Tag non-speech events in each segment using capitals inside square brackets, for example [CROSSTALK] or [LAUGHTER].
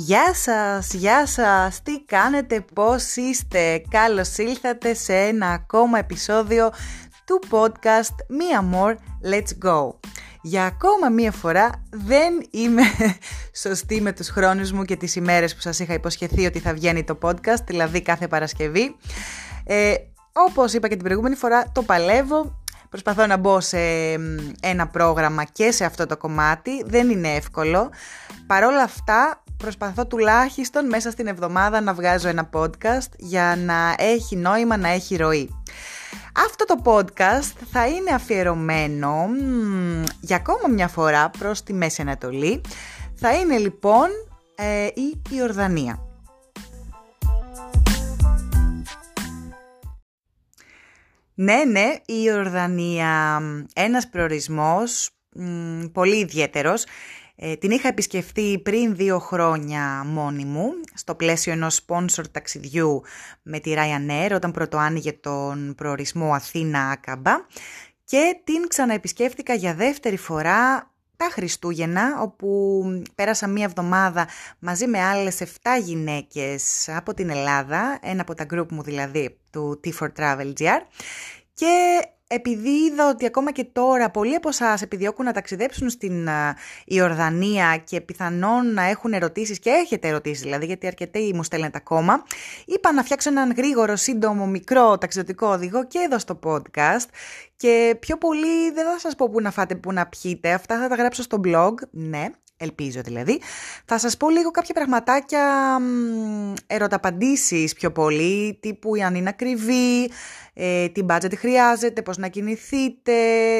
Γεια σας, γεια σας, τι κάνετε, πώς είστε, καλώς ήλθατε σε ένα ακόμα επεισόδιο του podcast Μία More, Let's Go. Για ακόμα μία φορά δεν είμαι [LAUGHS] σωστή με τους χρόνους μου και τις ημέρες που σας είχα υποσχεθεί ότι θα βγαίνει το podcast, δηλαδή κάθε Παρασκευή. Ε, όπως είπα και την προηγούμενη φορά, το παλεύω, Προσπαθώ να μπω σε ένα πρόγραμμα και σε αυτό το κομμάτι. Δεν είναι εύκολο. Παρ' όλα αυτά προσπαθώ τουλάχιστον μέσα στην εβδομάδα να βγάζω ένα podcast για να έχει νόημα, να έχει ροή. Αυτό το podcast θα είναι αφιερωμένο για ακόμα μια φορά προς τη Μέση Ανατολή. Θα είναι λοιπόν ε, η Ιορδανία. Ναι, ναι, η Ιορδανία, ένας προορισμός πολύ ιδιαίτερος. Ε, την είχα επισκεφτεί πριν δύο χρόνια μόνη μου, στο πλαίσιο ενός sponsor ταξιδιού με τη Ryanair, όταν πρώτο άνοιγε τον προορισμό Αθήνα-Άκαμπα και την ξαναεπισκέφτηκα για δεύτερη φορά τα Χριστούγεννα, όπου πέρασα μία εβδομάδα μαζί με άλλες 7 γυναίκες από την Ελλάδα, ένα από τα group μου δηλαδή, του T4 Travel GR, και επειδή είδα ότι ακόμα και τώρα πολλοί από εσάς επιδιώκουν να ταξιδέψουν στην Ιορδανία και πιθανόν να έχουν ερωτήσεις και έχετε ερωτήσεις δηλαδή γιατί αρκετοί μου στέλνετε ακόμα, είπα να φτιάξω έναν γρήγορο, σύντομο, μικρό ταξιδιωτικό οδηγό και εδώ στο podcast και πιο πολύ δεν θα σας πω που να φάτε, που να πιείτε, αυτά θα τα γράψω στο blog, ναι, ελπίζω δηλαδή. Θα σας πω λίγο κάποια πραγματάκια ερωταπαντήσεις πιο πολύ, τύπου αν είναι ακριβή, ε, τι budget χρειάζεται, πώς να κινηθείτε,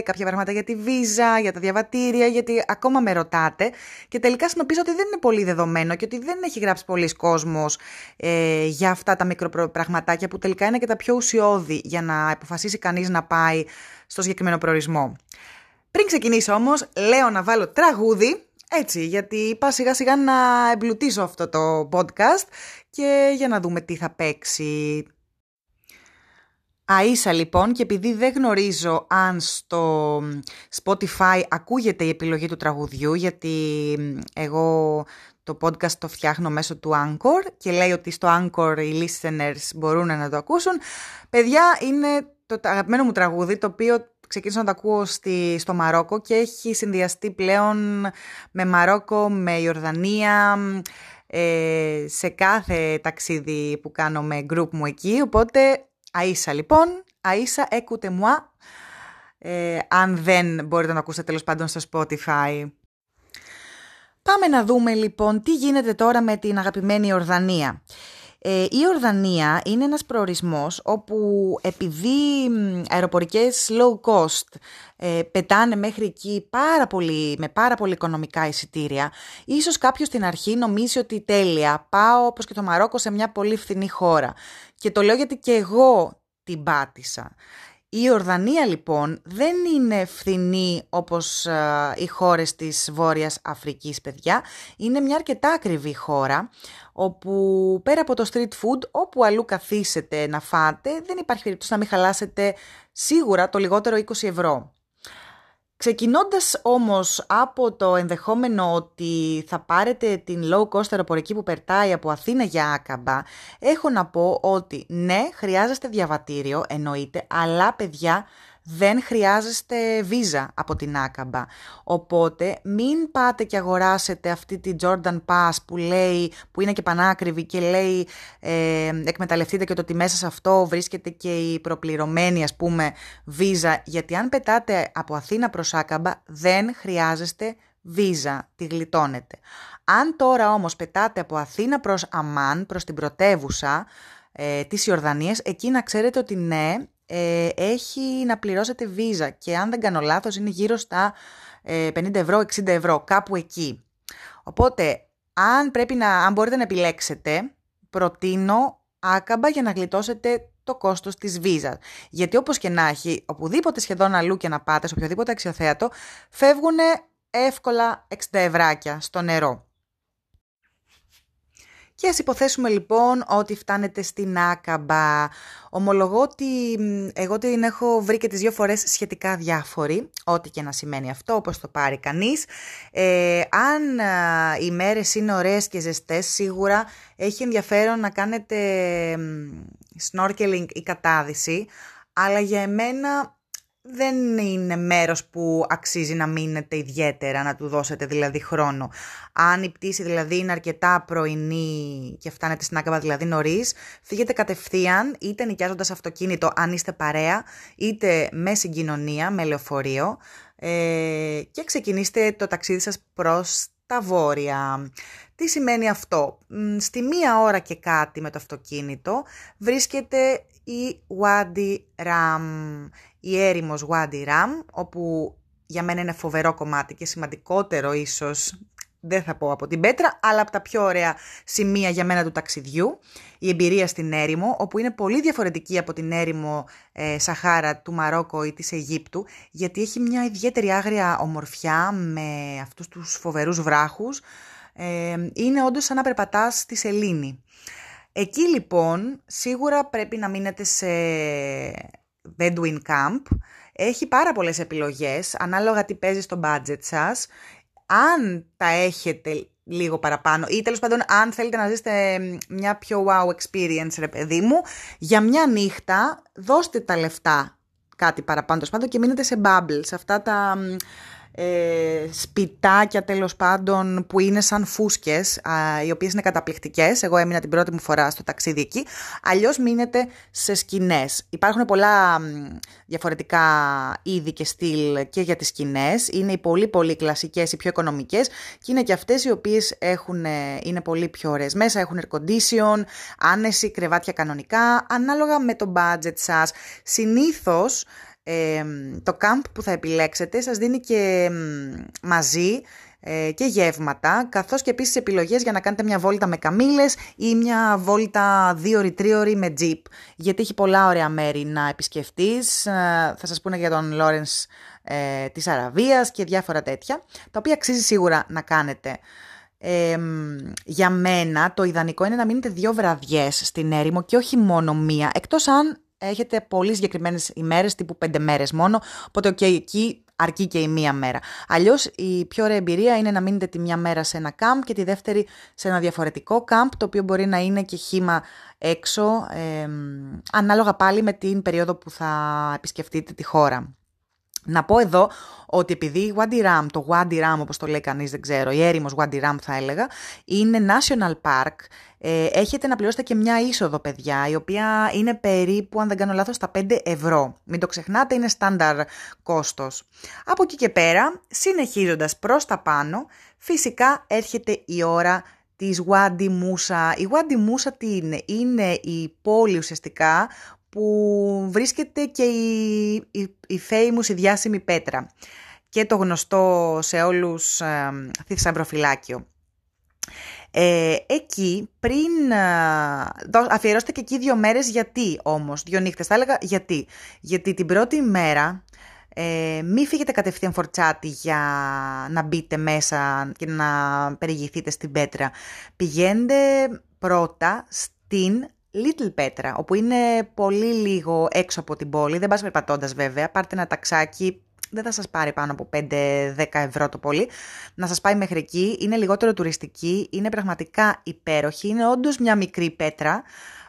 κάποια πράγματα για τη βίζα, για τα διαβατήρια, γιατί ακόμα με ρωτάτε και τελικά συνοπίζω ότι δεν είναι πολύ δεδομένο και ότι δεν έχει γράψει πολλοί κόσμος ε, για αυτά τα μικροπραγματάκια που τελικά είναι και τα πιο ουσιώδη για να αποφασίσει κανείς να πάει στο συγκεκριμένο προορισμό. Πριν ξεκινήσω όμως, λέω να βάλω τραγούδι, έτσι, γιατί είπα σιγά σιγά να εμπλουτίσω αυτό το podcast και για να δούμε τι θα παίξει. Αΐσα λοιπόν και επειδή δεν γνωρίζω αν στο Spotify ακούγεται η επιλογή του τραγουδιού γιατί εγώ το podcast το φτιάχνω μέσω του Anchor και λέει ότι στο Anchor οι listeners μπορούν να το ακούσουν. Παιδιά είναι το αγαπημένο μου τραγούδι το οποίο ξεκίνησα να το ακούω στη, στο Μαρόκο και έχει συνδυαστεί πλέον με Μαρόκο, με Ιορδανία, ε, σε κάθε ταξίδι που κάνω με group μου εκεί. Οπότε, Αΐσα λοιπόν, Αΐσα έκουτε μουά, ε, αν δεν μπορείτε να ακούσετε τέλος πάντων στο Spotify. Πάμε να δούμε λοιπόν τι γίνεται τώρα με την αγαπημένη Ιορδανία. Ε, η Ορδανία είναι ένας προορισμός όπου επειδή αεροπορικές low cost ε, πετάνε μέχρι εκεί πάρα πολύ, με πάρα πολύ οικονομικά εισιτήρια, ίσως κάποιος στην αρχή νομίζει ότι τέλεια, πάω όπως και το Μαρόκο σε μια πολύ φθηνή χώρα. Και το λέω γιατί και εγώ την πάτησα. Η Ορδανία λοιπόν δεν είναι φθηνή όπως οι χώρες της Βόρειας Αφρικής παιδιά. Είναι μια αρκετά ακριβή χώρα όπου πέρα από το street food όπου αλλού καθίσετε να φάτε δεν υπάρχει περίπτωση να μην χαλάσετε σίγουρα το λιγότερο 20 ευρώ. Ξεκινώντας όμως από το ενδεχόμενο ότι θα πάρετε την low cost αεροπορική που περτάει από Αθήνα για Άκαμπα, έχω να πω ότι ναι, χρειάζεστε διαβατήριο, εννοείται, αλλά παιδιά δεν χρειάζεστε βίζα από την Άκαμπα. Οπότε μην πάτε και αγοράσετε αυτή τη Jordan Pass που λέει, που είναι και πανάκριβη και λέει ε, εκμεταλλευτείτε και το ότι μέσα σε αυτό βρίσκεται και η προπληρωμένη ας πούμε βίζα γιατί αν πετάτε από Αθήνα προς Άκαμπα δεν χρειάζεστε βίζα, τη γλιτώνετε. Αν τώρα όμως πετάτε από Αθήνα προς Αμάν, προς την πρωτεύουσα ε, της Ιορδανίας, εκεί να ξέρετε ότι ναι, ε, έχει να πληρώσετε βίζα και αν δεν κάνω λάθος είναι γύρω στα 50 ε, ευρώ, 60 ευρώ, κάπου εκεί. Οπότε, αν, πρέπει να, αν μπορείτε να επιλέξετε, προτείνω άκαμπα για να γλιτώσετε το κόστος της βίζα. Γιατί όπως και να έχει, οπουδήποτε σχεδόν αλλού και να πάτε, σε οποιοδήποτε αξιοθέατο, φεύγουν εύκολα 60 ευράκια στο νερό. Και ας υποθέσουμε λοιπόν ότι φτάνετε στην Άκαμπα. Ομολογώ ότι εγώ την έχω βρει και τις δύο φορές σχετικά διάφορη, ό,τι και να σημαίνει αυτό, όπως το πάρει κανείς. Ε, αν οι μέρες είναι ωραίες και ζεστές, σίγουρα έχει ενδιαφέρον να κάνετε snorkeling ή κατάδυση, αλλά για εμένα δεν είναι μέρος που αξίζει να μείνετε ιδιαίτερα, να του δώσετε δηλαδή χρόνο. Αν η πτήση δηλαδή είναι αρκετά πρωινή και φτάνετε στην άκαβα δηλαδή νωρίς, φύγετε κατευθείαν είτε νοικιάζοντας αυτοκίνητο αν είστε παρέα, είτε με συγκοινωνία, με λεωφορείο ε, και ξεκινήστε το ταξίδι σας προς τα βόρεια. Τι σημαίνει αυτό; Στη μία ώρα και κάτι με το αυτοκίνητο βρίσκεται η Wadi Ram η έρημος Wadi Ram, όπου για μένα είναι φοβερό κομμάτι και σημαντικότερο ίσως, δεν θα πω από την πέτρα, αλλά από τα πιο ωραία σημεία για μένα του ταξιδιού, η εμπειρία στην έρημο, όπου είναι πολύ διαφορετική από την έρημο ε, Σαχάρα του Μαρόκο ή της Αιγύπτου, γιατί έχει μια ιδιαίτερη άγρια ομορφιά με αυτούς τους φοβερούς βράχους, ε, είναι όντως σαν να περπατάς στη σελήνη. Εκεί λοιπόν σίγουρα πρέπει να μείνετε σε Bedouin Camp. Έχει πάρα πολλές επιλογές, ανάλογα τι παίζει στο budget σας. Αν τα έχετε λίγο παραπάνω ή τέλος πάντων αν θέλετε να ζήσετε μια πιο wow experience ρε παιδί μου, για μια νύχτα δώστε τα λεφτά κάτι παραπάνω πάντων και μείνετε σε bubbles, αυτά τα ε, σπιτάκια τέλος πάντων που είναι σαν φούσκες, οι οποίες είναι καταπληκτικές. Εγώ έμεινα την πρώτη μου φορά στο ταξίδι εκεί. Αλλιώς μείνετε σε σκηνές. Υπάρχουν πολλά διαφορετικά είδη και στυλ και για τις σκηνές. Είναι οι πολύ πολύ κλασικές, οι πιο οικονομικές και είναι και αυτές οι οποίες έχουν, ε, είναι πολύ πιο ωραίες. Μέσα έχουν air condition, άνεση, κρεβάτια κανονικά, ανάλογα με το budget σας. Συνήθως το camp που θα επιλέξετε σας δίνει και μαζί ε, και γεύματα, καθώς και επίσης επιλογές για να κάνετε μια βόλτα με καμήλες ή μια βόλτα δύο ώρη, τρία ώρη με jeep, γιατί έχει πολλά ωραία μέρη να επισκεφτείς. Ε, θα σας πούνε για τον Λόρενς ε, της Αραβίας και διάφορα τέτοια, τα οποία αξίζει σίγουρα να κάνετε. για μένα το ιδανικό είναι να μείνετε δύο βραδιές στην έρημο και όχι μόνο μία, εκτός αν έχετε πολύ συγκεκριμένες ημέρες, τύπου πέντε μέρες μόνο. Οπότε, OK, εκεί αρκεί και η μία μέρα. Αλλιώς, η πιο ωραία εμπειρία είναι να μείνετε τη μία μέρα σε ένα κάμπ και τη δεύτερη σε ένα διαφορετικό κάμπ, το οποίο μπορεί να είναι και χήμα έξω, ανάλογα πάλι με την περίοδο που θα επισκεφτείτε τη χώρα. Να πω εδώ ότι επειδή η Wadi Ram, το Wadi Ram όπως το λέει κανείς δεν ξέρω, η έρημος Wadi Ram θα έλεγα, είναι National Park, ε, έχετε να πληρώσετε και μια είσοδο παιδιά, η οποία είναι περίπου, αν δεν κάνω λάθος, στα 5 ευρώ. Μην το ξεχνάτε, είναι στάνταρ κόστος. Από εκεί και πέρα, συνεχίζοντας προς τα πάνω, φυσικά έρχεται η ώρα της Wadi Musa. Η Wadi Musa τι είναι, είναι η πόλη ουσιαστικά που βρίσκεται και η, η, η famous, η διάσημη πέτρα και το γνωστό σε όλους ε, θησαυροφυλάκιο. Ε, εκεί πριν ε, αφιερώστε και εκεί δύο μέρες γιατί όμως, δύο νύχτες θα έλεγα γιατί. Γιατί την πρώτη μέρα ε, μη φύγετε κατευθείαν φορτσάτη για να μπείτε μέσα και να περιηγηθείτε στην πέτρα. Πηγαίνετε πρώτα στην Little Πέτρα, όπου είναι πολύ λίγο έξω από την πόλη, δεν πας περπατώντας βέβαια, πάρτε ένα ταξάκι, δεν θα σας πάρει πάνω από 5-10 ευρώ το πολύ, να σας πάει μέχρι εκεί, είναι λιγότερο τουριστική, είναι πραγματικά υπέροχη, είναι όντως μια μικρή πέτρα,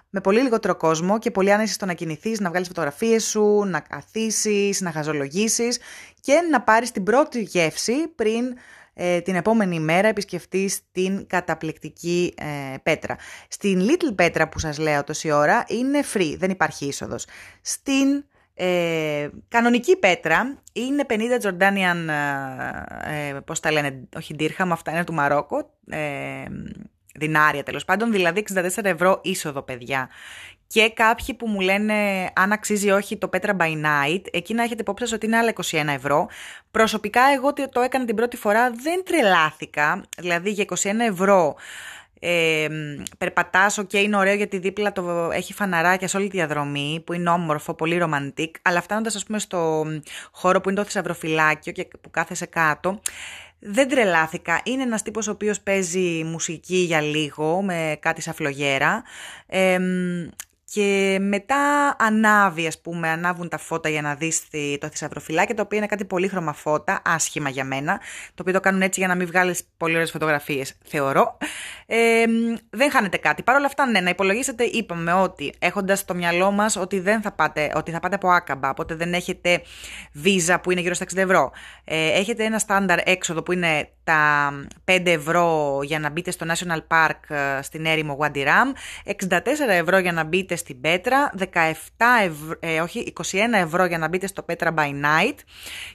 με πολύ λιγότερο κόσμο και πολύ άνεση στο να κινηθείς, να βγάλεις φωτογραφίες σου, να καθίσεις, να χαζολογήσεις και να πάρεις την πρώτη γεύση πριν ε, την επόμενη μέρα επισκεφτείς την καταπληκτική ε, πέτρα. Στην Little Πέτρα που σας λέω τόση ώρα είναι free, δεν υπάρχει είσοδος. Στην ε, κανονική πέτρα είναι 50 Jordanian, ε, πώς τα λένε, όχι dirham, αυτά είναι του Μαρόκο, ε, δινάρια τέλος πάντων, δηλαδή 64 ευρώ είσοδο παιδιά και κάποιοι που μου λένε αν αξίζει όχι το Petra by Night, εκεί να έχετε υπόψη ότι είναι άλλα 21 ευρώ. Προσωπικά εγώ το έκανα την πρώτη φορά, δεν τρελάθηκα, δηλαδή για 21 ευρώ ε, περπατάς, και είναι ωραίο γιατί δίπλα το έχει φαναράκια σε όλη τη διαδρομή που είναι όμορφο, πολύ ρομαντικ, αλλά φτάνοντας ας πούμε στο χώρο που είναι το θησαυροφυλάκιο και που κάθεσαι κάτω, Δεν τρελάθηκα. Είναι ένας τύπος ο οποίος παίζει μουσική για λίγο με κάτι σαν φλογέρα. Και μετά ανάβει, ας πούμε, ανάβουν τα φώτα για να δεις το θησαυροφυλάκι, το οποίο είναι κάτι πολύ φώτα, άσχημα για μένα, το οποίο το κάνουν έτσι για να μην βγάλεις πολύ ωραίες φωτογραφίες, θεωρώ. Ε, δεν χάνετε κάτι. Παρ' όλα αυτά, ναι, να υπολογίσετε, είπαμε ότι έχοντας στο μυαλό μας ότι, δεν θα πάτε, ότι θα πάτε από άκαμπα, οπότε δεν έχετε βίζα που είναι γύρω στα 60 ευρώ. Ε, έχετε ένα στάνταρ έξοδο που είναι τα 5 ευρώ για να μπείτε στο National Park ε, στην έρημο Wadi Ram, 64 ευρώ για να μπείτε στην Πέτρα, 17 ευρώ, ε, όχι, 21 ευρώ για να μπείτε στο Πέτρα by Night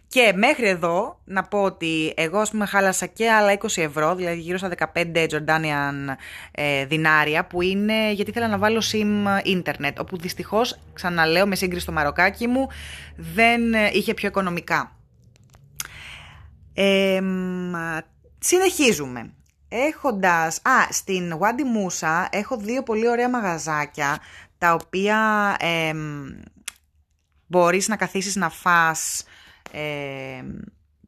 και μέχρι εδώ να πω ότι εγώ ας πούμε χάλασα και άλλα 20 ευρώ, δηλαδή γύρω στα 15 Jordanian ε, δινάρια που είναι γιατί ήθελα να βάλω SIM internet όπου δυστυχώς ξαναλέω με σύγκριση στο μαροκάκι μου δεν είχε πιο οικονομικά. Ε, συνεχίζουμε. Έχοντας... Α, στην Wadi Musa έχω δύο πολύ ωραία μαγαζάκια τα οποία ε, μπορείς να καθίσεις να φας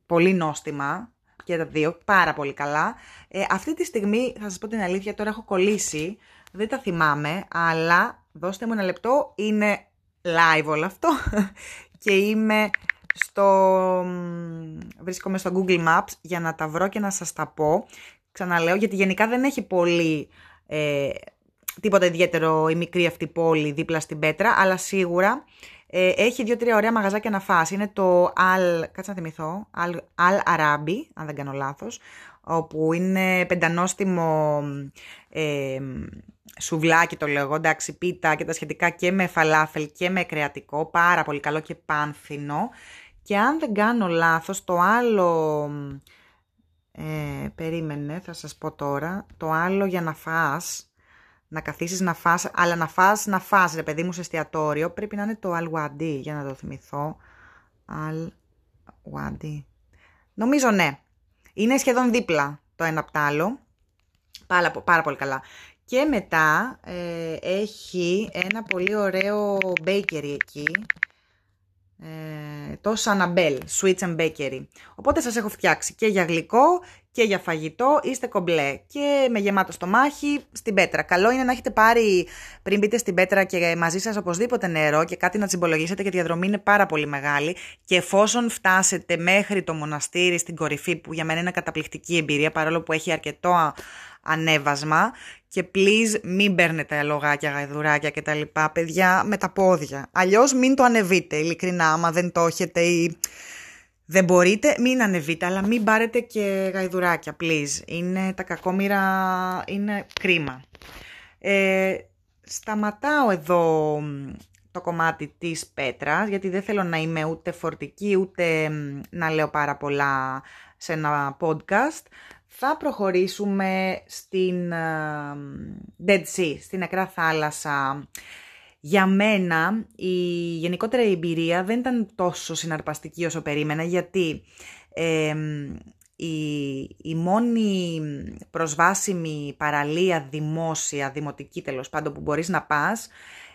πολύ νόστιμα και τα δύο, πάρα πολύ καλά. Ε, αυτή τη στιγμή, θα σας πω την αλήθεια, τώρα έχω κολλήσει, δεν τα θυμάμαι, αλλά δώστε μου ένα λεπτό, είναι live όλο αυτό [LAUGHS] και είμαι στο... βρίσκομαι στο Google Maps για να τα βρω και να σας τα πω. Ξαναλέω, γιατί γενικά δεν έχει πολύ ε, τίποτα ιδιαίτερο η μικρή αυτή πόλη δίπλα στην Πέτρα, αλλά σίγουρα ε, έχει δύο-τρία ωραία μαγαζάκια να φας. Είναι το Al, κάτσε να θυμηθώ, Al, Al Arabi, αν δεν κάνω λάθος, όπου είναι πεντανόστιμο ε, σουβλάκι το λέω, εντάξει, πίτα και τα σχετικά και με φαλάφελ και με κρεατικό, πάρα πολύ καλό και πάνθινο. Και αν δεν κάνω λάθος, το άλλο, ε, περίμενε, θα σας πω τώρα, το άλλο για να φας, να καθίσεις να φας, αλλά να φας, να φας, ρε παιδί μου, σε εστιατόριο, πρέπει να είναι το Al-Wadi, για να το θυμηθώ. Al-Wadi. Νομίζω ναι. Είναι σχεδόν δίπλα το ένα από το άλλο. Πάρα, πάρα πολύ καλά. Και μετά ε, έχει ένα πολύ ωραίο bakery εκεί, ε, το Sanabel Sweets and Bakery. Οπότε σας έχω φτιάξει και για γλυκό και για φαγητό, είστε κομπλέ και με γεμάτο στομάχι στην πέτρα. Καλό είναι να έχετε πάρει πριν μπείτε στην πέτρα και μαζί σας οπωσδήποτε νερό και κάτι να τσιμπολογήσετε γιατί η διαδρομή είναι πάρα πολύ μεγάλη και εφόσον φτάσετε μέχρι το μοναστήρι στην κορυφή που για μένα είναι καταπληκτική εμπειρία παρόλο που έχει αρκετό ανέβασμα και please μην παίρνετε αλογάκια, γαϊδουράκια και τα λοιπά, παιδιά, με τα πόδια. Αλλιώς μην το ανεβείτε, ειλικρινά, άμα δεν το έχετε ή δεν μπορείτε, μην ανεβείτε, αλλά μην πάρετε και γαϊδουράκια, please. Είναι τα κακόμοιρα, είναι κρίμα. Ε, σταματάω εδώ το κομμάτι της πέτρας, γιατί δεν θέλω να είμαι ούτε φορτική, ούτε να λέω πάρα πολλά σε ένα podcast θα προχωρήσουμε στην uh, Dead Sea, στην νεκρά θάλασσα. Για μένα η γενικότερη εμπειρία δεν ήταν τόσο συναρπαστική όσο περίμενα γιατί η, η μόνη προσβάσιμη παραλία δημόσια, δημοτική τέλος πάντων που μπορείς να πας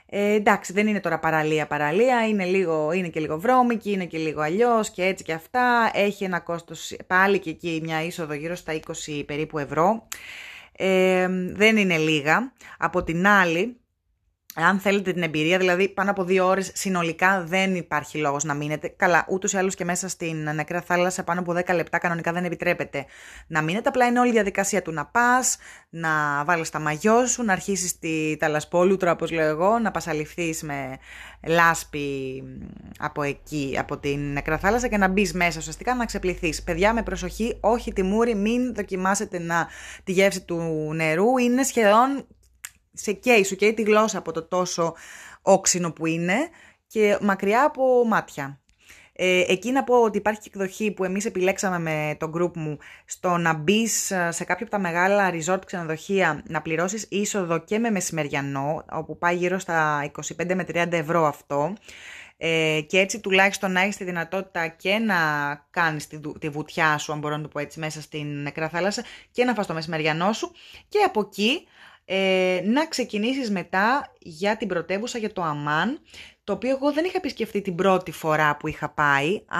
ε, εντάξει, δεν είναι τώρα παραλία παραλία, είναι, λίγο, είναι και λίγο βρώμικη, είναι και λίγο αλλιώς και έτσι και αυτά. Έχει ένα κόστος πάλι και εκεί μια είσοδο γύρω στα 20 περίπου ευρώ. Ε, δεν είναι λίγα. Από την άλλη, αν θέλετε την εμπειρία, δηλαδή πάνω από δύο ώρες συνολικά δεν υπάρχει λόγος να μείνετε. Καλά, ούτως ή άλλως και μέσα στην νεκρά θάλασσα πάνω από 10 λεπτά κανονικά δεν επιτρέπεται να μείνετε. Απλά είναι όλη η διαδικασία του να πας, να βάλεις τα μαγιό σου, να αρχίσεις τη ταλασπόλουτρα όπως λέω εγώ, να πασαληφθείς με λάσπη από εκεί, από την νεκρά θάλασσα και να μπεις μέσα ουσιαστικά να ξεπληθείς. Παιδιά με προσοχή, όχι τη μούρη, μην δοκιμάσετε να τη γεύση του νερού, είναι σχεδόν σε καίει, σου καίει τη γλώσσα από το τόσο όξινο που είναι και μακριά από μάτια. Ε, εκεί να πω ότι υπάρχει εκδοχή που εμείς επιλέξαμε με το group μου στο να μπεις σε κάποιο από τα μεγάλα resort ξενοδοχεία να πληρώσεις είσοδο και με μεσημεριανό, όπου πάει γύρω στα 25 με 30 ευρώ αυτό. Ε, και έτσι τουλάχιστον να έχεις τη δυνατότητα και να κάνεις τη, τη βουτιά σου, αν μπορώ να το πω έτσι, μέσα στην νεκρά θάλασσα και να φας το μεσημεριανό σου και από εκεί ε, να ξεκινήσεις μετά για την πρωτεύουσα, για το Αμάν, το το οποίο εγώ δεν είχα επισκεφτεί την πρώτη φορά που είχα πάει, α,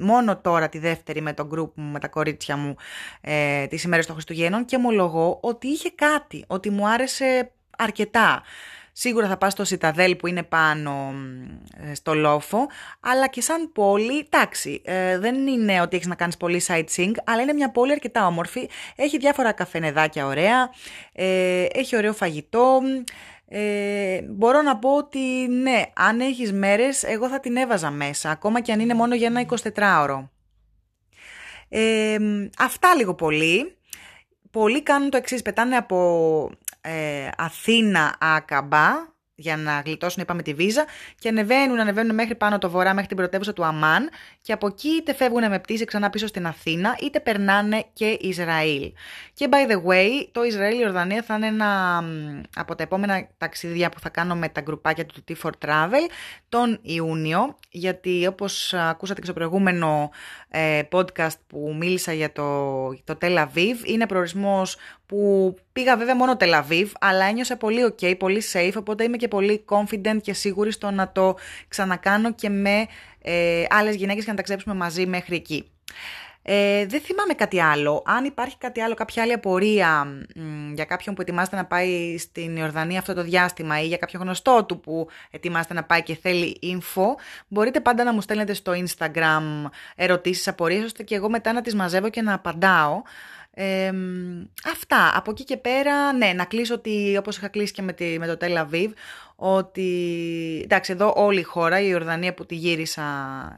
μόνο τώρα τη δεύτερη με τον group μου, με τα κορίτσια μου, ε, τις ημέρες των Χριστουγέννων και ομολογώ ότι είχε κάτι, ότι μου άρεσε αρκετά. Σίγουρα θα πας στο Σιταδέλ που είναι πάνω ε, στο λόφο, αλλά και σαν πόλη, εντάξει, ε, δεν είναι ότι έχεις να κάνεις πολύ sightseeing, αλλά είναι μια πόλη αρκετά όμορφη, έχει διάφορα καφενεδάκια ωραία, ε, έχει ωραίο φαγητό, ε, μπορώ να πω ότι ναι, αν έχεις μέρες, εγώ θα την έβαζα μέσα, ακόμα και αν είναι μόνο για ένα 24ωρο. Ε, αυτά λίγο πολύ. Πολλοί κάνουν το εξής, πετάνε από ε, Αθήνα Άκαμπα, για να γλιτώσουν, είπαμε, τη βίζα και ανεβαίνουν, ανεβαίνουν μέχρι πάνω το βορρά, μέχρι την πρωτεύουσα του Αμάν και από εκεί είτε φεύγουν με πτήση ξανά πίσω στην Αθήνα, είτε περνάνε και Ισραήλ. Και by the way, το Ισραήλ η Ορδανία θα είναι ένα από τα επόμενα ταξίδια που θα κάνω με τα γκρουπάκια του T4 Travel τον Ιούνιο, γιατί όπως ακούσατε και στο προηγούμενο ε, podcast που μίλησα για το, το Tel Aviv, είναι προορισμός που πήγα βέβαια μόνο Tel Aviv, αλλά ένιωσα πολύ ok, πολύ safe, οπότε είμαι και πολύ confident και σίγουρη στο να το ξανακάνω και με ε, άλλες γυναίκες και να ταξιδέψουμε μαζί μέχρι εκεί. Ε, δεν θυμάμαι κάτι άλλο. Αν υπάρχει κάτι άλλο, κάποια άλλη απορία για κάποιον που ετοιμάζεται να πάει στην Ιορδανία αυτό το διάστημα ή για κάποιο γνωστό του που ετοιμάζεται να πάει και θέλει info, μπορείτε πάντα να μου στέλνετε στο Instagram ερωτήσεις, απορίες, ώστε και εγώ μετά να τις μαζεύω και να απαντάω. Ε, αυτά. Από εκεί και πέρα, ναι, να κλείσω ότι όπως είχα κλείσει και με, τη, με το Tel Aviv, ότι εντάξει εδώ όλη η χώρα, η Ιορδανία που τη γύρισα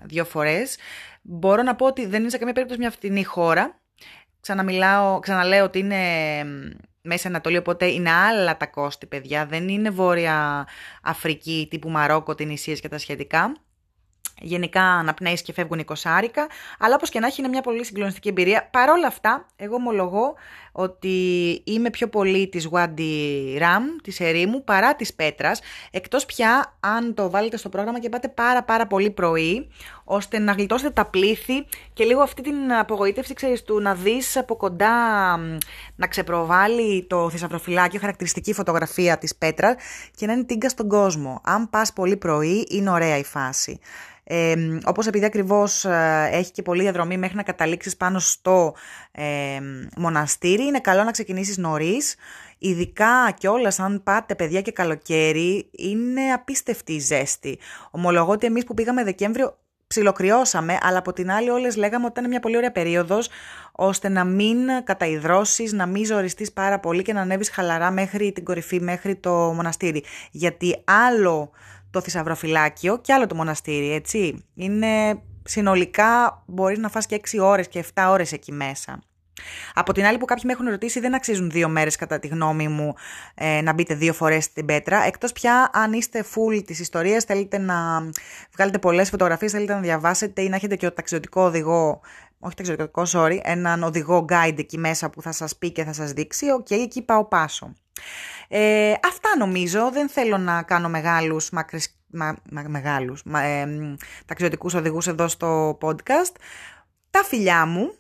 δύο φορές, μπορώ να πω ότι δεν είναι σε καμία περίπτωση μια φτηνή χώρα. Ξαναμιλάω, ξαναλέω ότι είναι Μέση Ανατολή, οπότε είναι άλλα τα κόστη, παιδιά. Δεν είναι Βόρεια Αφρική, τύπου Μαρόκο, την Ισίες και τα σχετικά. Γενικά αναπνέεις και φεύγουν οι κοσάρικα, αλλά όπως και να έχει είναι μια πολύ συγκλονιστική εμπειρία. Παρ' όλα αυτά, εγώ ομολογώ ότι είμαι πιο πολύ της Wadi Ram, της ερήμου, παρά της Πέτρας, εκτός πια αν το βάλετε στο πρόγραμμα και πάτε πάρα πάρα πολύ πρωί, ώστε να γλιτώσετε τα πλήθη και λίγο αυτή την απογοήτευση, ξέρεις, του να δεις από κοντά να ξεπροβάλλει το θησαυροφυλάκιο, χαρακτηριστική φωτογραφία της Πέτρας και να είναι τίγκα στον κόσμο. Αν πας πολύ πρωί, είναι ωραία η φάση. Ε, όπως επειδή ακριβώς ε, έχει και πολλή διαδρομή μέχρι να καταλήξεις πάνω στο ε, μοναστήρι, είναι καλό να ξεκινήσεις νωρίς. Ειδικά και όλα αν πάτε παιδιά και καλοκαίρι, είναι απίστευτη η ζέστη. Ομολογώ ότι εμείς που πήγαμε Δεκέμβριο ψιλοκριώσαμε, αλλά από την άλλη όλες λέγαμε ότι ήταν μια πολύ ωραία περίοδος, ώστε να μην καταϊδρώσεις, να μην ζοριστείς πάρα πολύ και να ανέβεις χαλαρά μέχρι την κορυφή, μέχρι το μοναστήρι. Γιατί άλλο το θησαυροφυλάκιο και άλλο το μοναστήρι, έτσι. Είναι συνολικά μπορείς να φας και 6 ώρες και 7 ώρες εκεί μέσα. Από την άλλη που κάποιοι με έχουν ρωτήσει δεν αξίζουν δύο μέρες κατά τη γνώμη μου ε, να μπείτε δύο φορές στην Πέτρα εκτός πια αν είστε full της ιστορίας θέλετε να βγάλετε πολλές φωτογραφίες θέλετε να διαβάσετε ή να έχετε και ο ταξιδιωτικό οδηγό όχι ταξιδιωτικό sorry έναν οδηγό guide εκεί μέσα που θα σας πει και θα σας δείξει. Οκ, okay, εκεί πάω πάσο. Ε, αυτά νομίζω, δεν θέλω να κάνω μεγάλους, μακρυς, μα, μεγάλους μα, ε, ταξιδιωτικούς οδηγούς εδώ στο podcast. Τα φιλιά μου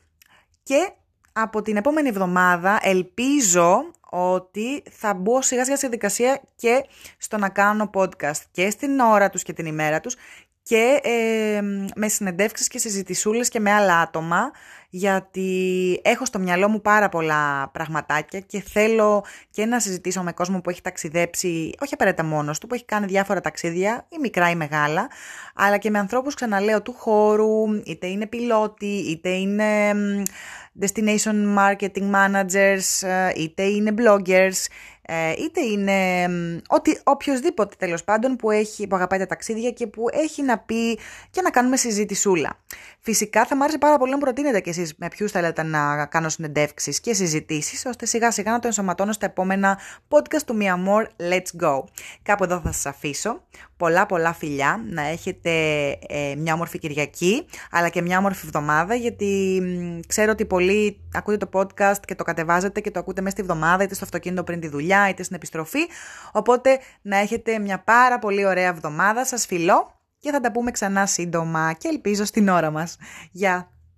και από την επόμενη εβδομάδα ελπίζω ότι θα μπω σιγά σιγά στη διαδικασία και στο να κάνω podcast και στην ώρα τους και την ημέρα τους και ε, με συνεντεύξεις και συζητησούλες και με άλλα άτομα γιατί έχω στο μυαλό μου πάρα πολλά πραγματάκια και θέλω και να συζητήσω με κόσμο που έχει ταξιδέψει, όχι απαραίτητα μόνος του, που έχει κάνει διάφορα ταξίδια, ή μικρά ή μεγάλα, αλλά και με ανθρώπους, ξαναλέω, του χώρου, είτε είναι πιλότοι, είτε είναι destination marketing managers, ε, είτε είναι bloggers, ε, είτε είναι ότι, οποιοδήποτε τέλος πάντων που, έχει, που αγαπάει τα ταξίδια και που έχει να πει και να κάνουμε συζήτησούλα. Φυσικά θα μου άρεσε πάρα πολύ να προτείνετε κι εσείς με ποιους θέλετε να κάνω συνεντεύξεις και συζητήσεις, ώστε σιγά σιγά να το ενσωματώνω στα επόμενα podcast του Mia More Let's Go. Κάπου εδώ θα σας αφήσω. Πολλά πολλά φιλιά, να έχετε ε, μια όμορφη Κυριακή, αλλά και μια όμορφη εβδομάδα, γιατί ξέρω ότι πολλοί ακούτε το podcast και το κατεβάζετε και το ακούτε μέσα στη εβδομάδα, είτε στο αυτοκίνητο πριν τη δουλειά, είτε στην επιστροφή. Οπότε να έχετε μια πάρα πολύ ωραία εβδομάδα. Σας φιλώ και θα τα πούμε ξανά σύντομα και ελπίζω στην ώρα μας. Γεια!